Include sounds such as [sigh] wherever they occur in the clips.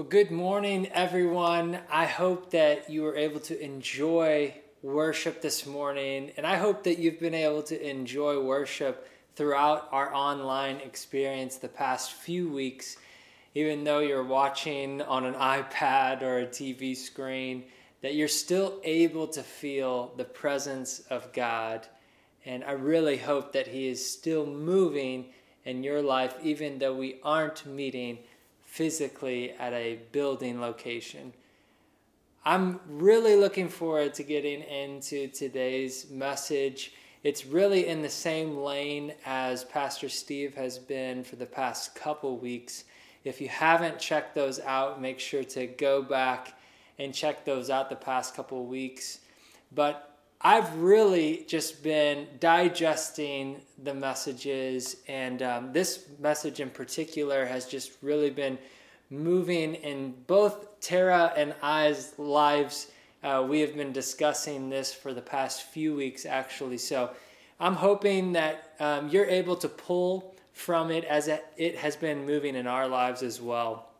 Well, good morning, everyone. I hope that you were able to enjoy worship this morning, and I hope that you've been able to enjoy worship throughout our online experience the past few weeks, even though you're watching on an iPad or a TV screen, that you're still able to feel the presence of God. And I really hope that He is still moving in your life, even though we aren't meeting physically at a building location. I'm really looking forward to getting into today's message. It's really in the same lane as Pastor Steve has been for the past couple weeks. If you haven't checked those out, make sure to go back and check those out the past couple weeks. But I've really just been digesting the messages, and um, this message in particular has just really been moving in both Tara and I's lives. Uh, we have been discussing this for the past few weeks, actually. So I'm hoping that um, you're able to pull from it as it has been moving in our lives as well.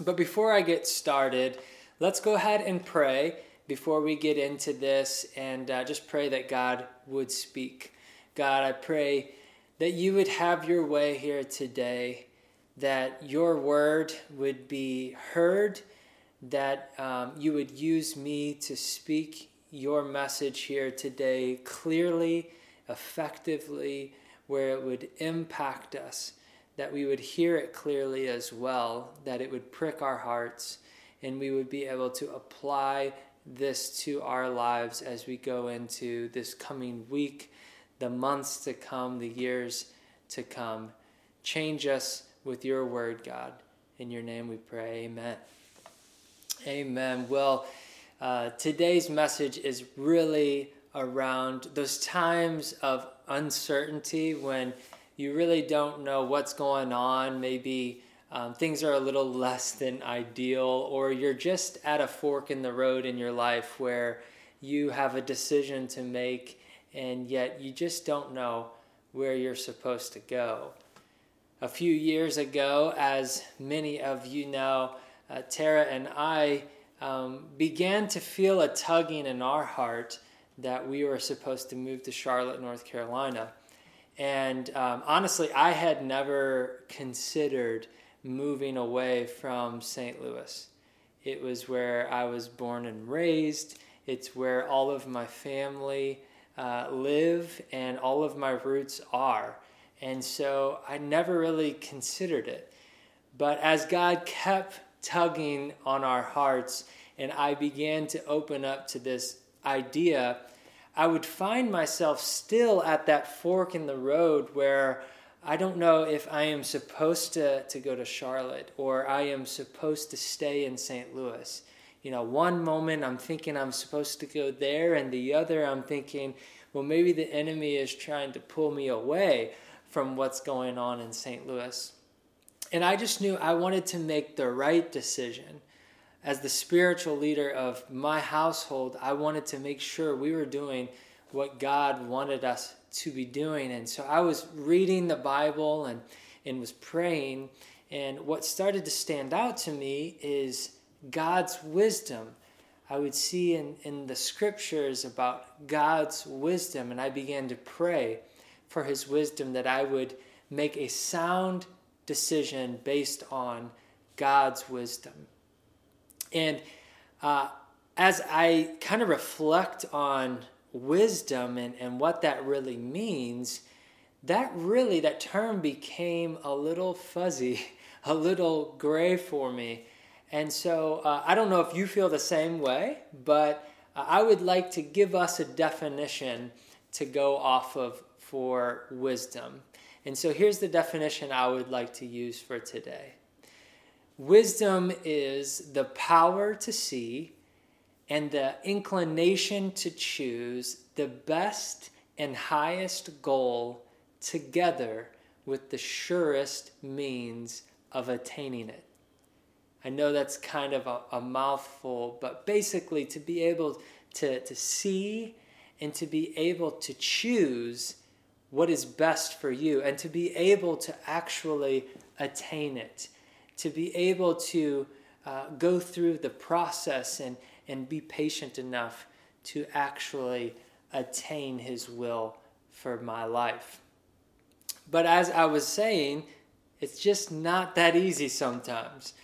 But before I get started, let's go ahead and pray before we get into this and uh, just pray that God would speak. God, I pray that you would have your way here today, that your word would be heard, that um, you would use me to speak your message here today clearly, effectively, where it would impact us, that we would hear it clearly as well, that it would prick our hearts, and we would be able to apply this to our lives as we go into this coming week, the months to come, the years to come. Change us with your word, God. In your name we pray. Amen. Amen. Well, uh, today's message is really around those times of uncertainty when you really don't know what's going on. Maybe um, things are a little less than ideal, or you're just at a fork in the road in your life where you have a decision to make and yet you just don't know where you're supposed to go. A few years ago, as many of you know, uh, Tara and I um, began to feel a tugging in our heart that we were supposed to move to Charlotte, North Carolina. And um, honestly, I had never considered moving away from St. Louis. It was where I was born and raised. It's where all of my family uh, live and all of my roots are. And so I never really considered it. But as God kept tugging on our hearts and I began to open up to this idea, I would find myself still at that fork in the road where I don't know if I am supposed to, to go to Charlotte or I am supposed to stay in St. Louis. You know, one moment I'm thinking I'm supposed to go there, and the other I'm thinking, well, maybe the enemy is trying to pull me away from what's going on in St. Louis. And I just knew I wanted to make the right decision. As the spiritual leader of my household, I wanted to make sure we were doing what God wanted us to be doing. And so I was reading the Bible and, and was praying. And what started to stand out to me is God's wisdom. I would see in, in the scriptures about God's wisdom, and I began to pray for his wisdom that I would make a sound decision based on God's wisdom. And uh, as I kind of reflect on wisdom and, and what that really means, that really, that term became a little fuzzy, [laughs] a little gray for me. And so uh, I don't know if you feel the same way, but uh, I would like to give us a definition to go off of for wisdom. And so here's the definition I would like to use for today Wisdom is the power to see and the inclination to choose the best and highest goal together with the surest means of attaining it. I know that's kind of a, a, mouthful, but basically to be able to, to see and to be able to choose what is best for you and to be able to actually attain it, to be able to uh, go through the process and, and be patient enough to actually attain His will for my life. But as I was saying, it's just not that easy sometimes.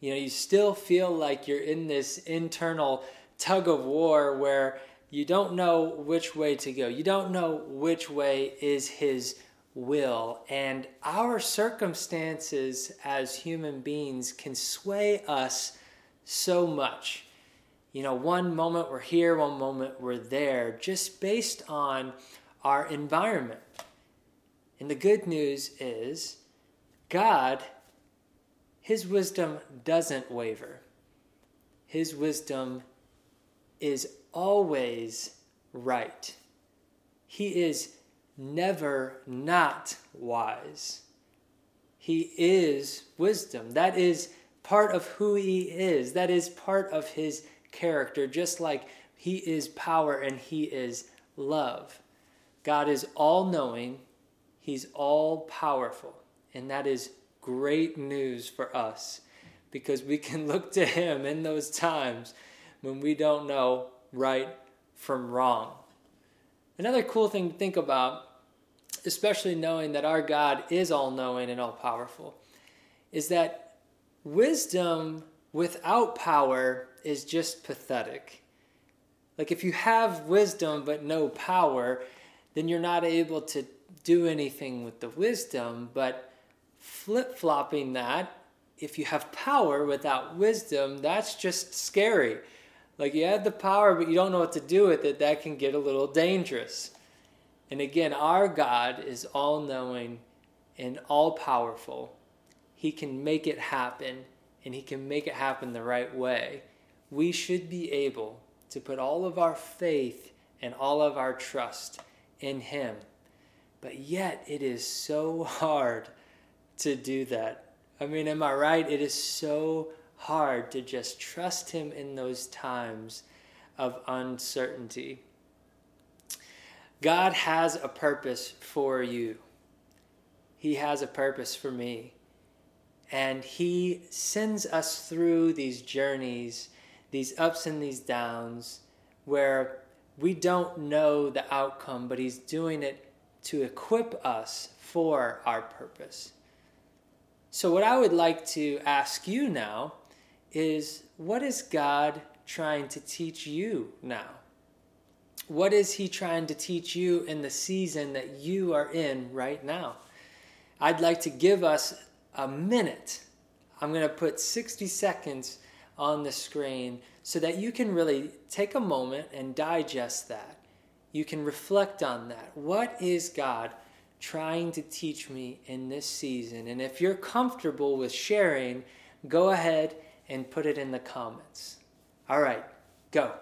You know, you still feel like you're in this internal tug of war where you don't know which way to go. You don't know which way is His will. And our circumstances as human beings can sway us so much. You know, one moment we're here, one moment we're there, just based on our environment. And the good news is God, His wisdom doesn't waver. His wisdom is always right. He is never not wise. He is wisdom. That is part of who He is, that is part of His character, just like He is power and He is love. God is all knowing, He's all powerful, and that is great news for us because we can [laughs] look to Him in those times when we don't know right from wrong. Another cool thing to think about, especially knowing that our God is all knowing and all powerful, is that wisdom without power is just pathetic. Like if you have wisdom but no power, then you're not able to do anything with the wisdom. But flip flopping that, if you have power without wisdom, that's just scary. Like you have the power, but you don't know what to do with it, that can get a little dangerous. And again, our God is all knowing and all powerful. He can make it happen, and He can make it happen the right way. We should be able to put all of our faith and all of our trust in Him. But yet, it is so hard to do that. I mean, am I right? It is so hard to just trust Him in those times of uncertainty. God has a purpose for you. He has a purpose for me. And He sends us through these journeys, these ups and these downs, where we don't know the outcome, but He's doing it to equip us for our purpose. So, what I would like to ask you now is what is God trying to teach you now? What is He trying to teach you in the season that you are in right now? I'd like to give us a minute. I'm going to put 60 seconds on the screen so that you can really take a moment and digest that. You can reflect on that. What is God trying to teach me in this season? And if you're comfortable with sharing, go ahead and put it in the comments. All right, go.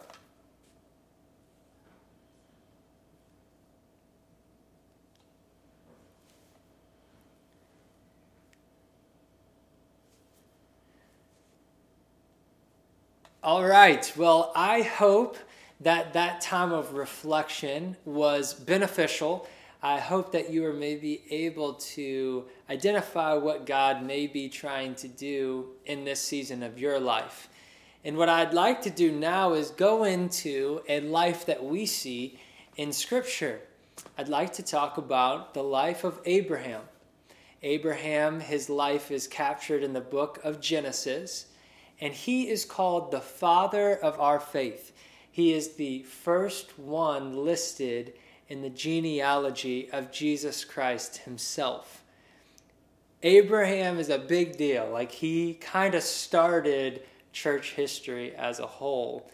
All right, well, I hope that that time of reflection was beneficial. I hope that you are maybe able to identify what God may be trying to do in this season of your life. And what I'd like to do now is go into a life that we see in Scripture. I'd like to talk about the life of Abraham. Abraham, his life is captured in the book of Genesis, and he is called the father of our faith. He is the first one listed in the genealogy of Jesus Christ himself. Abraham is a big deal. Like he kind of started church history as a whole.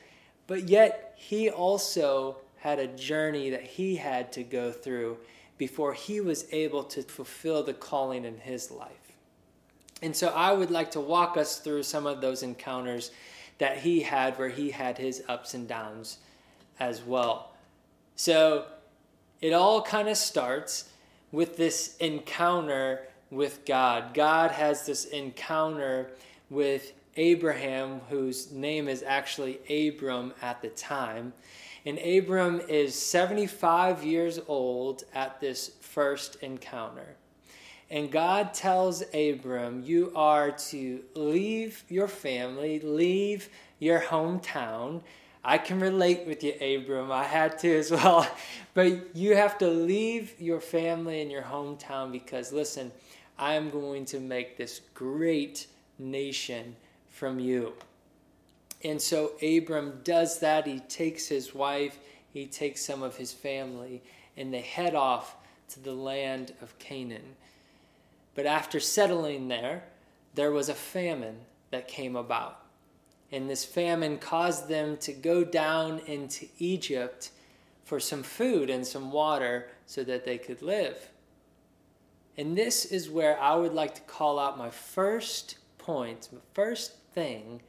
But yet, he also had a journey that he had to go through before he was able to fulfill the calling in his life. And so, I would like to walk us through some of those encounters that he had where he had his ups and downs as well. So, it all kind of starts with this encounter with God. God has this encounter with Abraham, whose name is actually Abram at the time. And Abram is 75 years old at this first encounter. And God tells Abram, You are to leave your family, leave your hometown. I can relate with you, Abram. I had to as [laughs] well. But you have to leave your family and your hometown because, listen, I am going to make this great nation from you. And so Abram does that. He takes his wife, he takes some of his family, and they head off to the land of Canaan. But after settling there, there was a famine that came about. And this famine caused them to go down into Egypt for some food and some water so that they could live. And this is where I would like to call out my first point, my first thing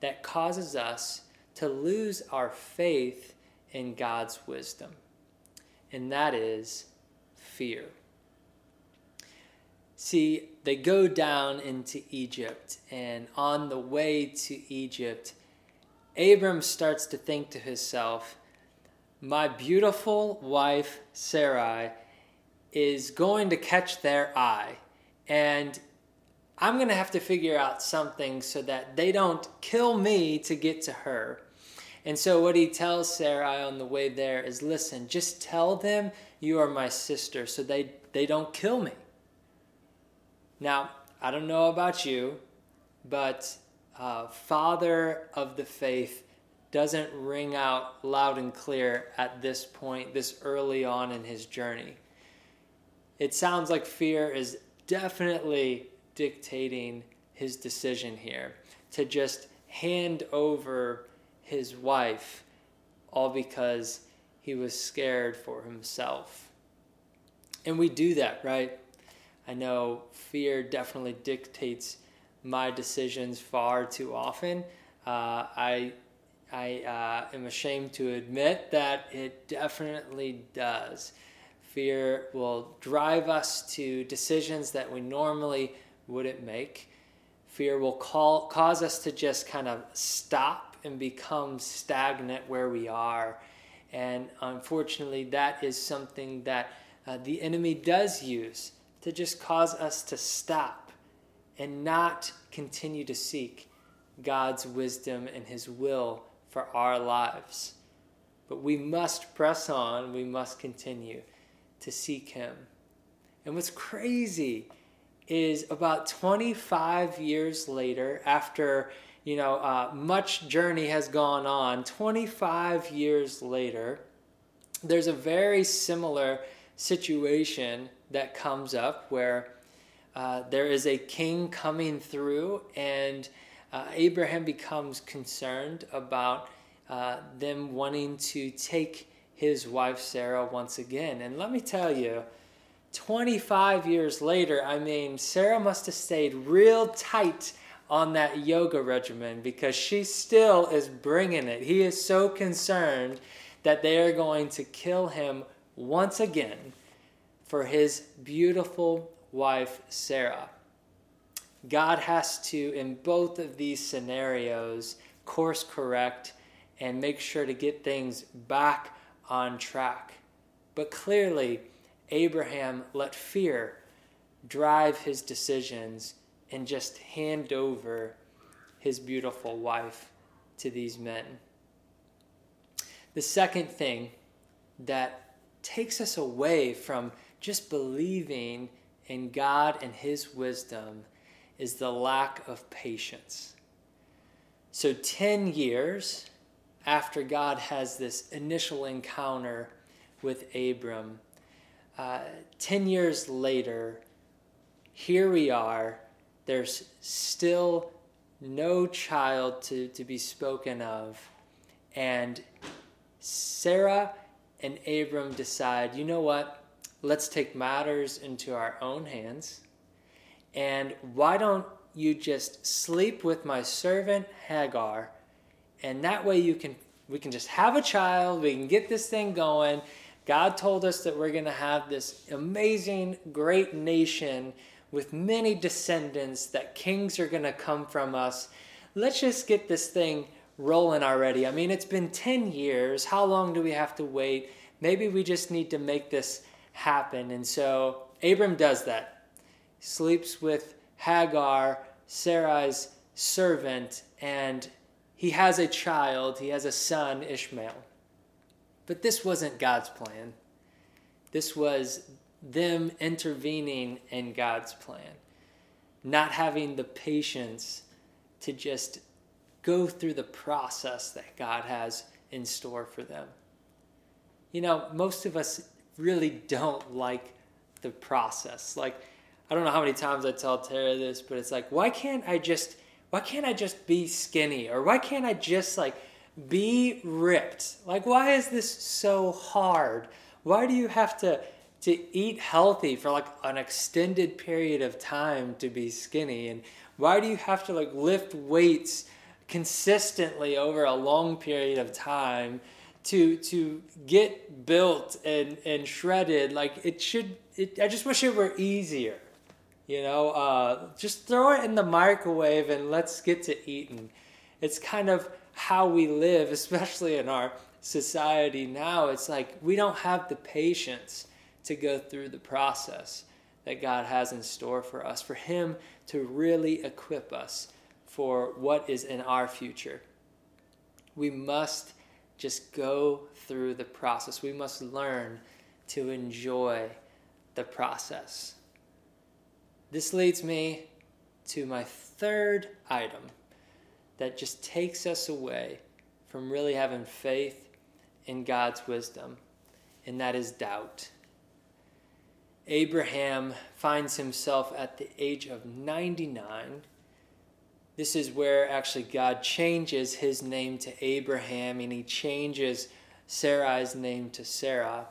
that causes us to lose our faith in God's wisdom. And that is fear. See, they go down into Egypt, and on the way to Egypt, Abram starts to think to himself, My beautiful wife Sarai is going to catch their eye, and I'm going to have to figure out something so that they don't kill me to get to her. And so, what he tells Sarai on the way there is listen, just tell them you are my sister so they, they don't kill me. Now, I don't know about you, but uh, father of the faith doesn't ring out loud and clear at this point, this early on in his journey. It sounds like fear is definitely dictating his decision here to just hand over his wife, all because he was scared for himself. And we do that, right? I know fear definitely dictates my decisions far too often. Uh, I I uh, am ashamed to admit that it definitely does. Fear will drive us to decisions that we normally wouldn't make. Fear will call, cause us to just kind of stop and become stagnant where we are. And unfortunately, that is something that uh, the enemy does use to just cause us to stop and not continue to seek God's wisdom and His will for our lives. But we must press on, we must continue to seek Him. And what's crazy is about 25 years later, after you know uh, much journey has gone on, 25 years later, there's a very similar situation that comes up where uh, there is a king coming through, and uh, Abraham becomes concerned about uh, them wanting to take his wife Sarah once again. And let me tell you, 25 years later, I mean, Sarah must have stayed real tight on that yoga regimen because she still is bringing it. He is so concerned that they are going to kill him once again for his beautiful wife, Sarah. God has to, in both of these scenarios, course correct and make sure to get things back on track. But clearly, Abraham let fear drive his decisions and just hand over his beautiful wife to these men. The second thing that takes us away from just believing in God and His wisdom is the lack of patience. So, 10 years after God has this initial encounter with Abram, uh, 10 years later, here we are. There's still no child to, to be spoken of. And Sarah and Abram decide, you know what? Let's take matters into our own hands. And why don't you just sleep with my servant Hagar? And that way you can we can just have a child, we can get this thing going, God told us that we're going to have this amazing, great nation with many descendants, that kings are going to come from us. Let's just get this thing rolling already. I mean, it's been 10 years. How long do we have to wait? Maybe we just need to make this happen. And so Abram does that. sleeps with Hagar, Sarai's servant, and he has a child. He has a son, Ishmael. But this wasn't God's plan. This was them intervening in God's plan, not having the patience to just go through the process that God has in store for them. You know, most of us really don't like the process. Like, I don't know how many times I tell Tara this, but it's like, why can't I just, why can't I just be skinny? Or why can't I just like be ripped? Like, why is this so hard? Why do you have to, to eat healthy for like an extended period of time to be skinny? And why do you have to like lift weights consistently over a long period of time to to get built and and shredded like it should it, i just wish it were easier you know? Uh, just throw it in the microwave and let's get to eating. It's kind of how we live [laughs] especially in our society now. It's like we don't have the patience to go through the process that god has in store for us for him to really equip us for what is in our future. We must just go through the process. We must learn to enjoy the process. This leads me to my third item that just takes us away from really having faith in God's wisdom, and that is doubt. Abraham finds himself at the age of 99 this is where actually God changes his name to Abraham and he changes Sarai's name to Sarah.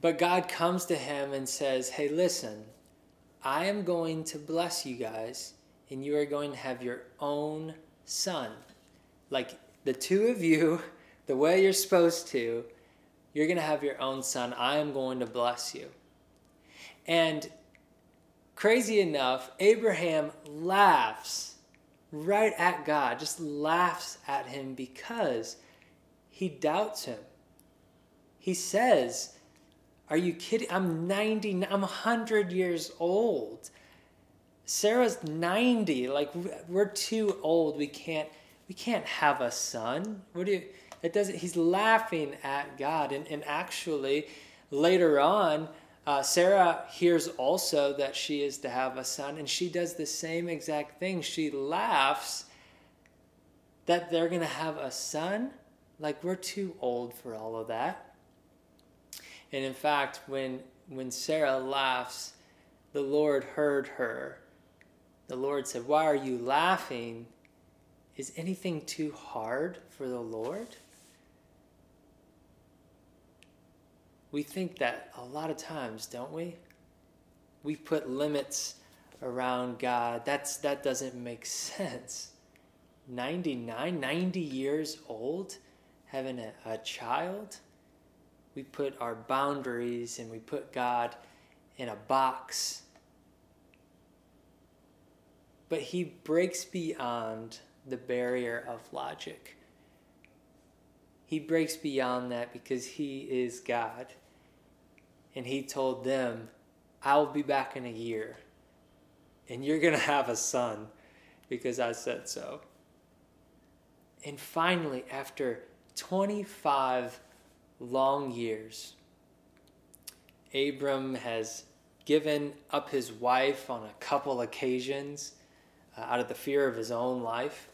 But God comes to him and says, Hey, listen, I am going to bless you guys, and you are going to have your own son. Like the two of you, [laughs] the way you're supposed to, you're going to have your own son. I am going to bless you. And crazy enough, Abraham laughs right at God, just laughs at him because he doubts him. He says, Are you kidding? I'm 90, I'm 100 years old. Sarah's 90. Like we're too old. We can't we can't have a son. What do you it doesn't he's laughing at God and, and actually later on uh, Sarah hears also that she is to have a son, and she does the same exact thing. She laughs that they're going to have a son. Like, we're too old for all of that. And in fact, when, when Sarah laughs, the Lord heard her. The Lord said, Why are you laughing? Is anything too hard for the Lord? We think that a lot of times, don't we? We put limits around God. That's that doesn't make sense. 99, 90 years old, having a, a child. We put our boundaries and we put God in a box. But he breaks beyond the barrier of logic. He breaks beyond that because he is God. And he told them, I will be back in a year. And you're going to have a son because I said so. And finally, after 25 long years, Abram has given up his wife on a couple occasions uh, out of the fear of his own life.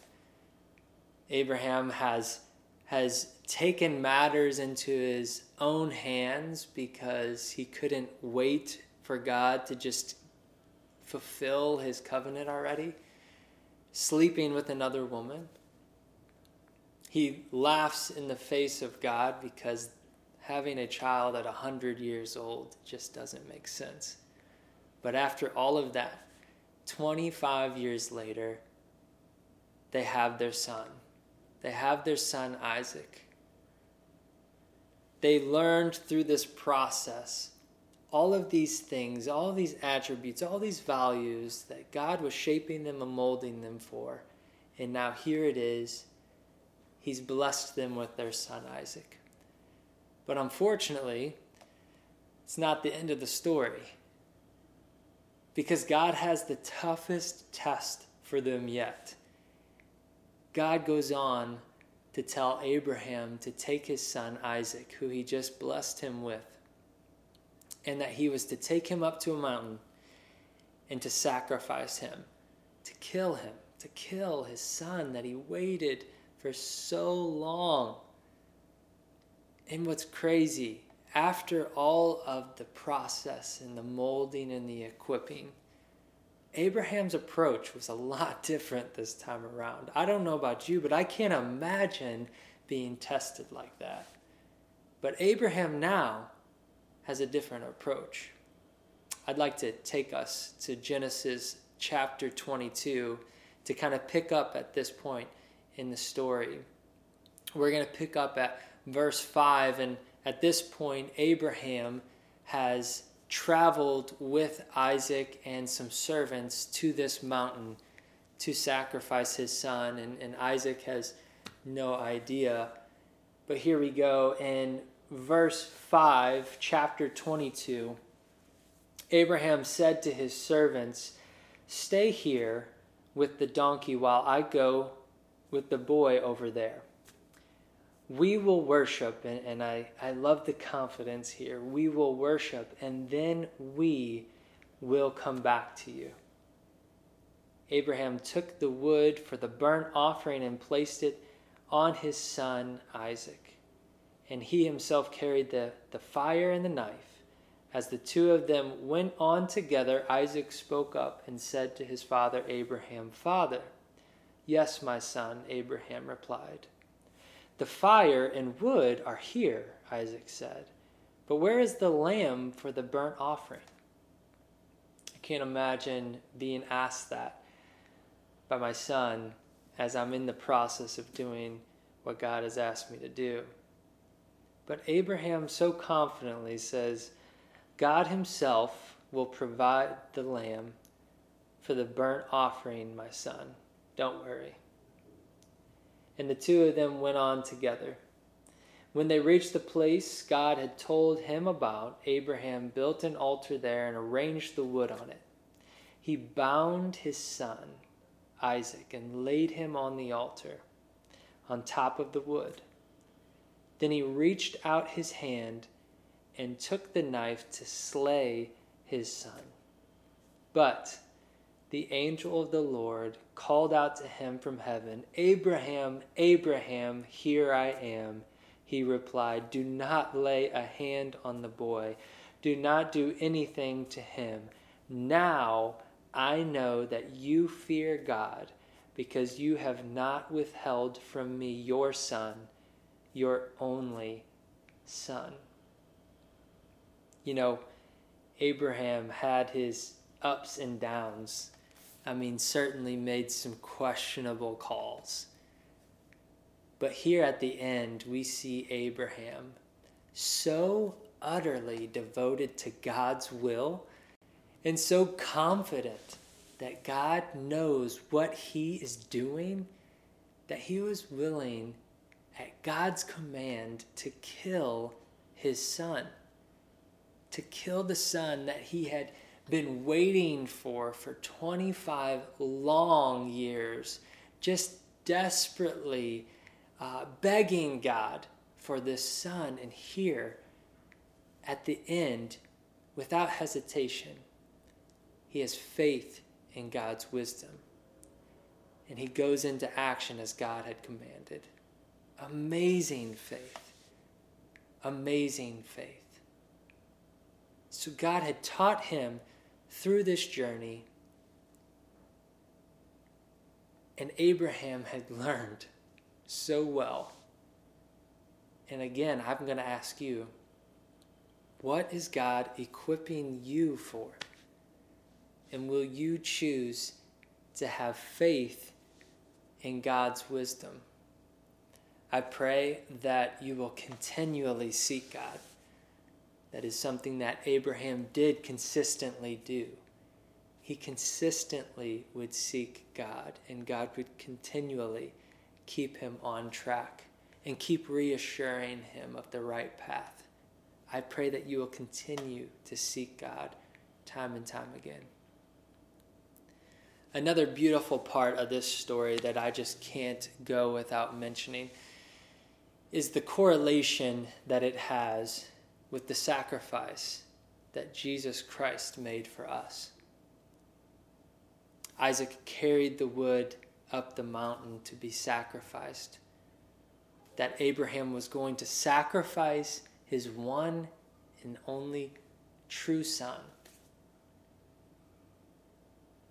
Abraham has has taken matters into his own hands because he couldn't wait for God to just fulfill his covenant already, sleeping with another woman. He laughs in the face of God because having a child at 100 years old just doesn't make sense. But after all of that, 25 years later, they have their son. They have their son Isaac. They learned through this process all of these things, all these attributes, all these values that God was shaping them and molding them for. And now here it is. He's blessed them with their son Isaac. But unfortunately, it's not the end of the story. because God has the toughest test for them yet. God goes on to tell Abraham to take his son Isaac, who he just blessed him with, and that he was to take him up to a mountain and to sacrifice him, to kill him, to kill his son that he waited for so long. And what's crazy, after all of the process and the molding and the equipping, Abraham's approach was a lot [laughs] different this time around. I don't know about you, but I can't imagine being tested like that. But Abraham now has a different approach. I'd like to take us to Genesis chapter 22 to kind of pick up at this point in the story. We're going to pick up at verse 5, and at this point, Abraham has traveled with Isaac and some servants to this mountain to sacrifice his son, and, and Isaac has no idea. But here we go in verse 5, chapter 22. Abraham said to his servants, Stay here with the donkey while I go with the boy over there we will worship, and, and I, I love the confidence here. We will worship, and then we will come back to you. Abraham took the wood for the burnt offering and placed it on his son Isaac. And he himself carried the, the fire and the knife. As the two of them went on together, Isaac spoke up and said to his father Abraham, Father, yes, my son, Abraham replied. The fire and wood are here, Isaac said. But where is the lamb for the burnt offering? I can't imagine being asked that by my son as I'm in the process of doing what God has asked me to do. But Abraham so confidently says, God Himself will provide the lamb for the burnt offering, my son. Don't worry and the two of them went on together. When they reached the place God had told him about, Abraham built an altar there and arranged the wood on it. He bound his son, Isaac, and laid him on the altar, on top of the wood. Then he reached out his hand and took the knife to slay his son. But the angel of the Lord called out to him from heaven, Abraham, Abraham, here I am. He replied, Do not lay a hand on the boy. Do not do anything to him. Now I know that you fear God, because you have not withheld from me your son, your only son. You know, Abraham had his ups and downs I mean, certainly made some questionable calls. But here at the end, we see Abraham so utterly devoted to God's will and so confident that God knows what he is doing that he was willing, at God's command, to kill his son. To kill the son that he had been waiting for for 25 long years, just desperately uh, begging God for this son. And here, at the end, without hesitation, he has faith in God's wisdom. And he goes into action as God had commanded. Amazing faith. Amazing faith. So God had taught him through this journey, and Abraham had [laughs] learned so well. And again, I'm going to ask you what is God equipping you for? And will you choose to have faith in God's wisdom? I pray that you will continually seek God. That is something that Abraham did consistently do. He consistently would seek God, and God would continually keep him on track and keep reassuring him of the right path. I pray that you will continue to seek God time and time again. another beautiful part of this story that I just can't go without mentioning is the correlation that it has with the sacrifice that Jesus Christ made for us. Isaac carried the wood up the mountain to be sacrificed. That Abraham was going to sacrifice his one and only true son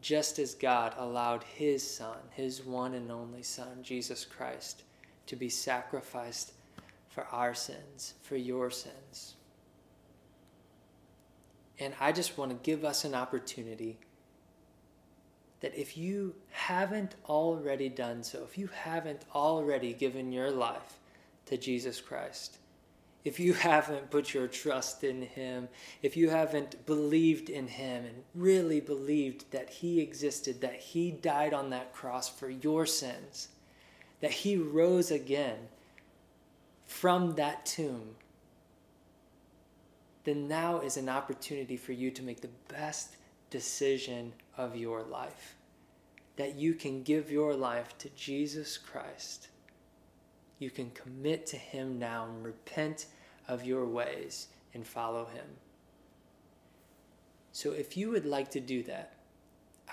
just as God allowed his Son, his one and only Son, Jesus Christ, to be sacrificed for our sins, for your sins. And I just want to give us an opportunity that if you haven't already done so, if you haven't already given your life to Jesus Christ, if you haven't put your trust in Him, if you haven't believed in Him and really believed that He existed, that He died on that cross for your sins, that He rose again from that tomb, then now is an opportunity for you to make the best decision of your life. That you can give your life to Jesus Christ you can commit to Him now and repent of your ways and follow Him. So, if you would like to do that,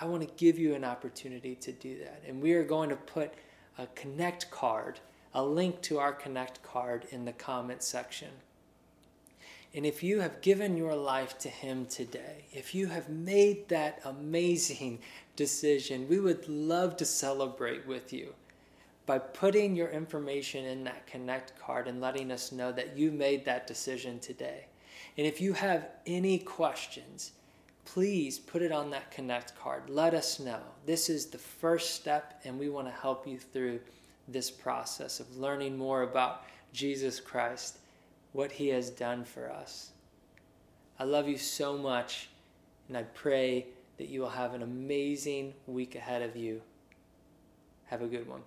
I want to give you an opportunity to do that. And we are going to put a Connect card, a link to our Connect card in the comment section. And if you have given your life to Him today, if you have made that amazing decision, we would love to celebrate with you by putting your information in that connect card and letting us know that you made that decision today. And if you have any questions, please put it on that connect card. Let us know. This is the first step, and we want to help you through this process of learning more about Jesus Christ, what he has done for us. I love you so much, and I pray that you will have an amazing week ahead of you. Have a good one.